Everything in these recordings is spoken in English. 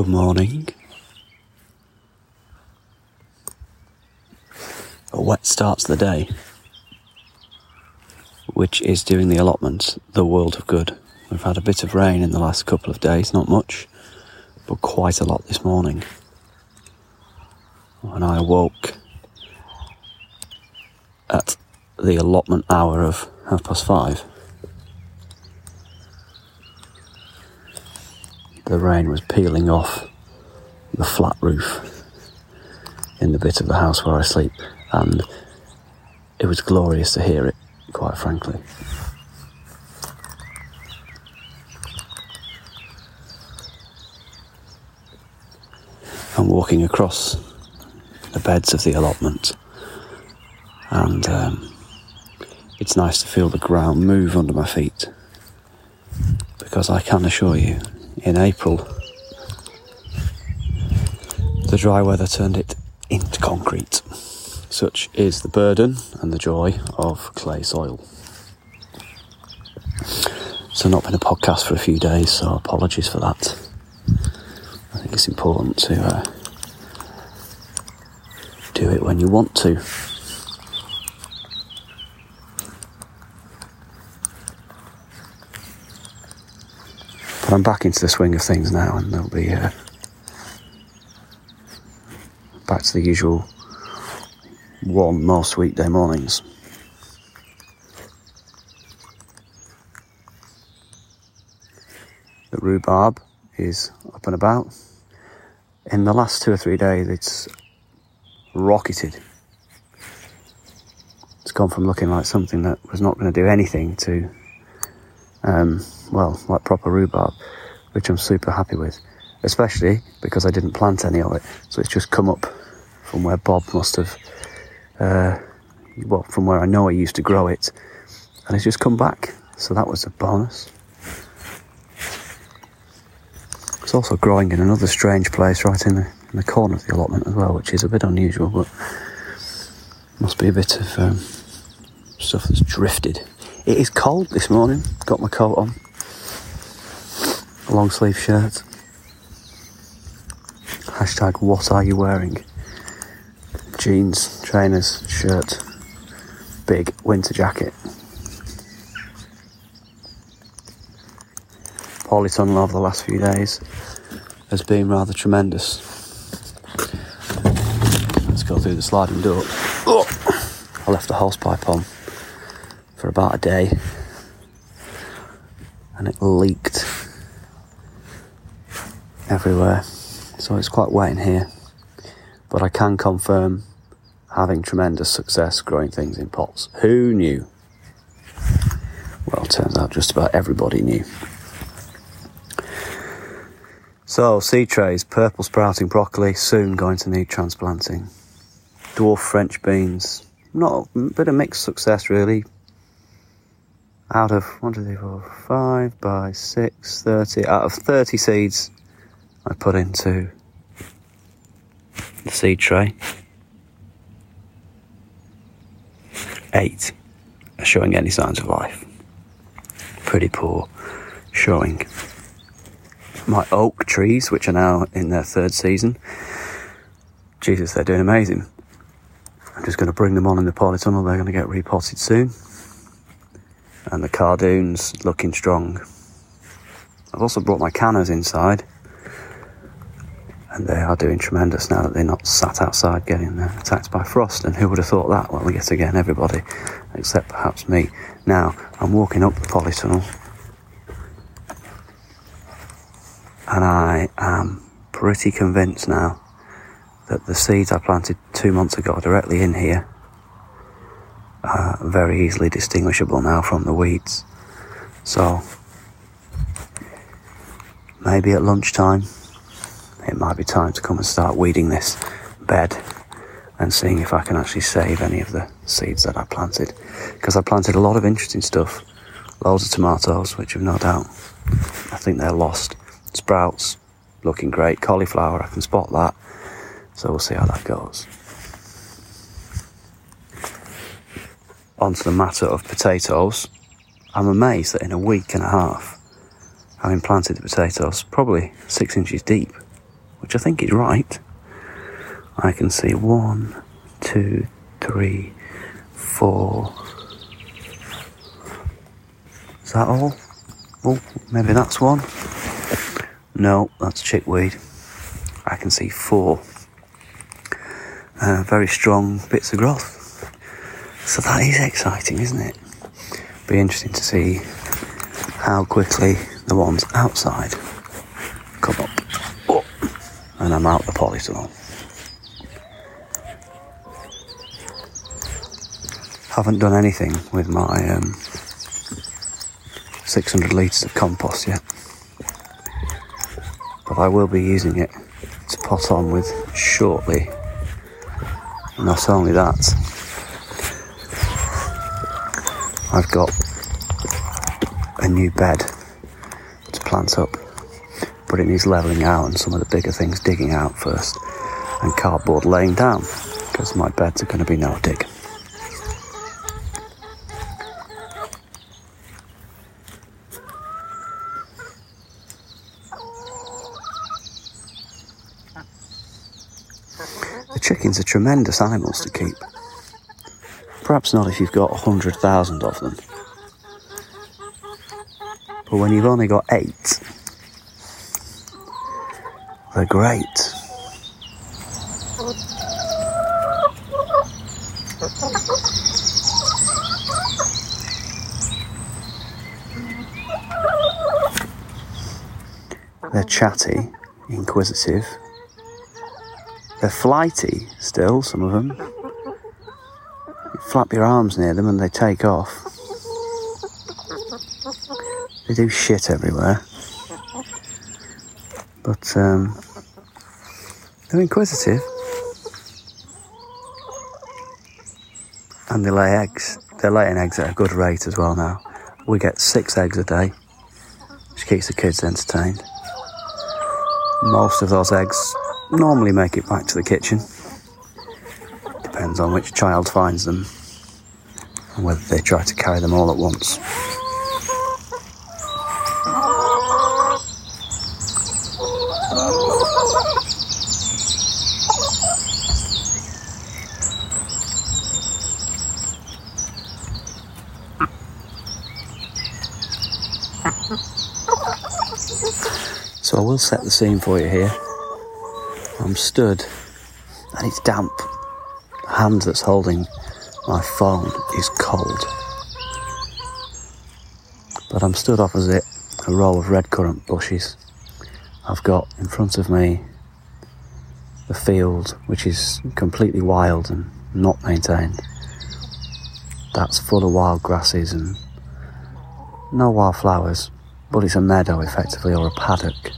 Good morning. A wet start to the day, which is doing the allotment the world of good. We've had a bit of rain in the last couple of days, not much, but quite a lot this morning. When I awoke at the allotment hour of half past five, the rain was peeling off the flat roof in the bit of the house where I sleep, and it was glorious to hear it, quite frankly. I'm walking across the beds of the allotment, and um, it's nice to feel the ground move under my feet because I can assure you in April, the dry weather turned it into concrete. Such is the burden and the joy of clay soil. So, not been a podcast for a few days, so apologies for that. I think it's important to uh, do it when you want to. But I'm back into the swing of things now, and there'll be uh, back to the usual one most weekday mornings. The rhubarb is up and about. In the last two or three days, it's rocketed. It's gone from looking like something that was not going to do anything to um, well, like proper rhubarb, which I'm super happy with, especially because I didn't plant any of it. So it's just come up from where Bob must have, uh, well, from where I know I used to grow it, and it's just come back. So that was a bonus. It's also growing in another strange place right in the, in the corner of the allotment as well, which is a bit unusual, but must be a bit of um, stuff that's drifted. It is cold this morning. Got my coat on. Long sleeve shirt. Hashtag what are you wearing? Jeans, trainers, shirt, big winter jacket. Polytunnel over the last few days has been rather tremendous. Let's go through the sliding door. Oh, I left the hose pipe on for about a day and it leaked everywhere. So it's quite wet in here. But I can confirm having tremendous success growing things in pots. Who knew? Well, turns out just about everybody knew. So, seed trays, purple sprouting broccoli, soon going to need transplanting. Dwarf French beans, not a bit of mixed success really out of 1, 2, 3, 4, 5 by 6, 30, out of 30 seeds I put into the seed tray, 8 are showing any signs of life. Pretty poor showing. My oak trees, which are now in their third season, Jesus, they're doing amazing. I'm just going to bring them on in the polytunnel. They're going to get repotted soon and the cardoons looking strong. I've also brought my cannas inside and they are doing tremendous now that they're not sat outside getting uh, attacked by frost. And who would have thought that? Well, yet again, everybody, except perhaps me. Now, I'm walking up the polytunnel and I am pretty convinced now that the seeds I planted two months ago are directly in here uh, very easily distinguishable now from the weeds. So maybe at lunchtime it might be time to come and start weeding this bed and seeing if I can actually save any of the seeds that I planted. Because I planted a lot of interesting stuff, loads of tomatoes, which have no doubt, I think they're lost. Sprouts, looking great. Cauliflower, I can spot that. So we'll see how that goes. Onto the matter of potatoes, I'm amazed that in a week and a half, having planted the potatoes, probably six inches deep, which I think is right, I can see one, two, three, four. Is that all? Oh, maybe that's one. No, that's chickweed. I can see four uh, very strong bits of growth. So that is exciting, isn't it? Be interesting to see how quickly the ones outside come up. Oh, and I'm out the polytunnel. Haven't done anything with my um, 600 litres of compost yet. But I will be using it to pot on with shortly. Not only that, I've got a new bed to plant up, but it needs levelling out and some of the bigger things digging out first, and cardboard laying down because my beds are going to be no dig. The chickens are tremendous animals to keep. Perhaps not if you've got a hundred thousand of them. But when you've only got eight, they're great. They're chatty, inquisitive. They're flighty still, some of them flap your arms near them and they take off. They do shit everywhere. But um, they're inquisitive. And they lay eggs. They're laying eggs at a good rate as well now. We get six eggs a day, which keeps the kids entertained. Most of those eggs normally make it back to the kitchen. Depends on which child finds them whether they try to carry them all at once. So I will set the scene for you here. I'm stood and it's damp. The hand that's holding my phone is cold. But I'm stood opposite a row of red currant bushes. I've got in front of me the field, which is completely wild and not maintained. That's full of wild grasses and no wildflowers, but it's a meadow effectively or a paddock.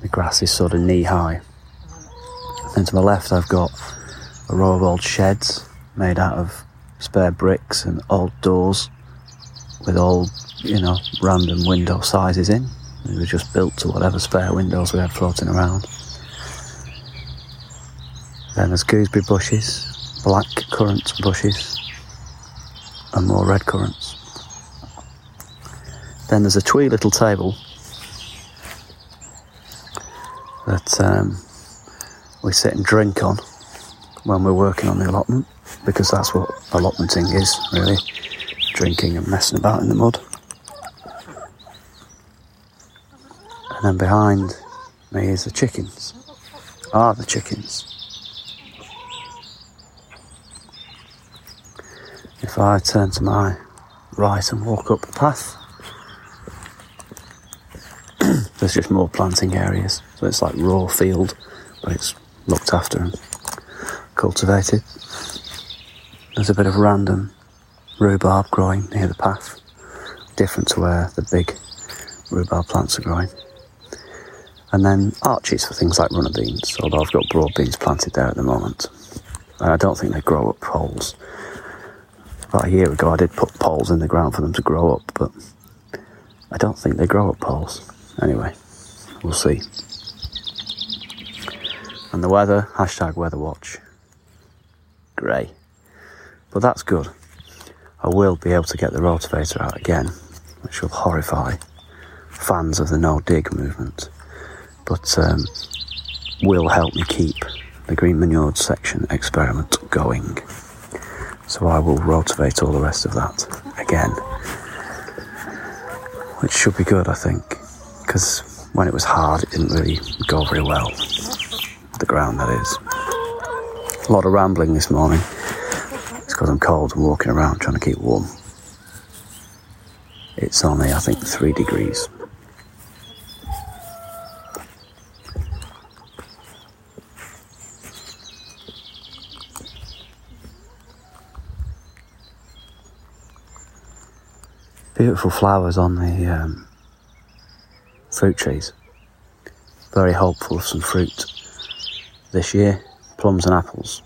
The grass is sort of knee high. And to my left, I've got a row of old sheds made out of spare bricks and old doors with old, you know, random window sizes in. They were just built to whatever spare windows we had floating around. Then there's gooseberry bushes, black currant bushes, and more red currants. Then there's a twee little table that um, we sit and drink on when we're working on the allotment because that's what allotmenting is really drinking and messing about in the mud. And then behind me is the chickens. Are the chickens. If I turn to my right and walk up the path, there's just more planting areas. So it's like raw field, but it's looked after and cultivated. There's a bit of random rhubarb growing near the path, different to where the big rhubarb plants are growing. And then arches for things like runner beans, although I've got broad beans planted there at the moment. And I don't think they grow up poles. About a year ago, I did put poles in the ground for them to grow up, but I don't think they grow up poles. Anyway, we'll see. And the weather, hashtag weather watch grey. But that's good. I will be able to get the rotavator out again, which will horrify fans of the no dig movement. but um, will help me keep the green manured section experiment going. So I will rotivate all the rest of that again, which should be good, I think, because when it was hard, it didn't really go very well. The ground, that is. A lot of rambling this morning. Because I'm cold and walking around trying to keep warm. It's only, I think, three degrees. beautiful flowers on the um, fruit trees. Very hopeful of some fruit this year, plums and apples.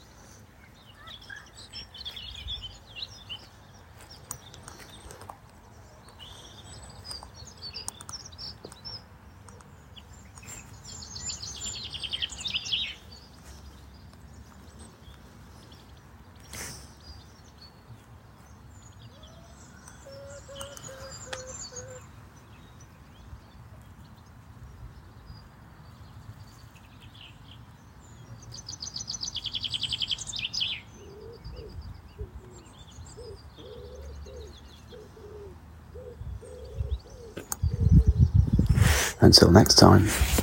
Until next time.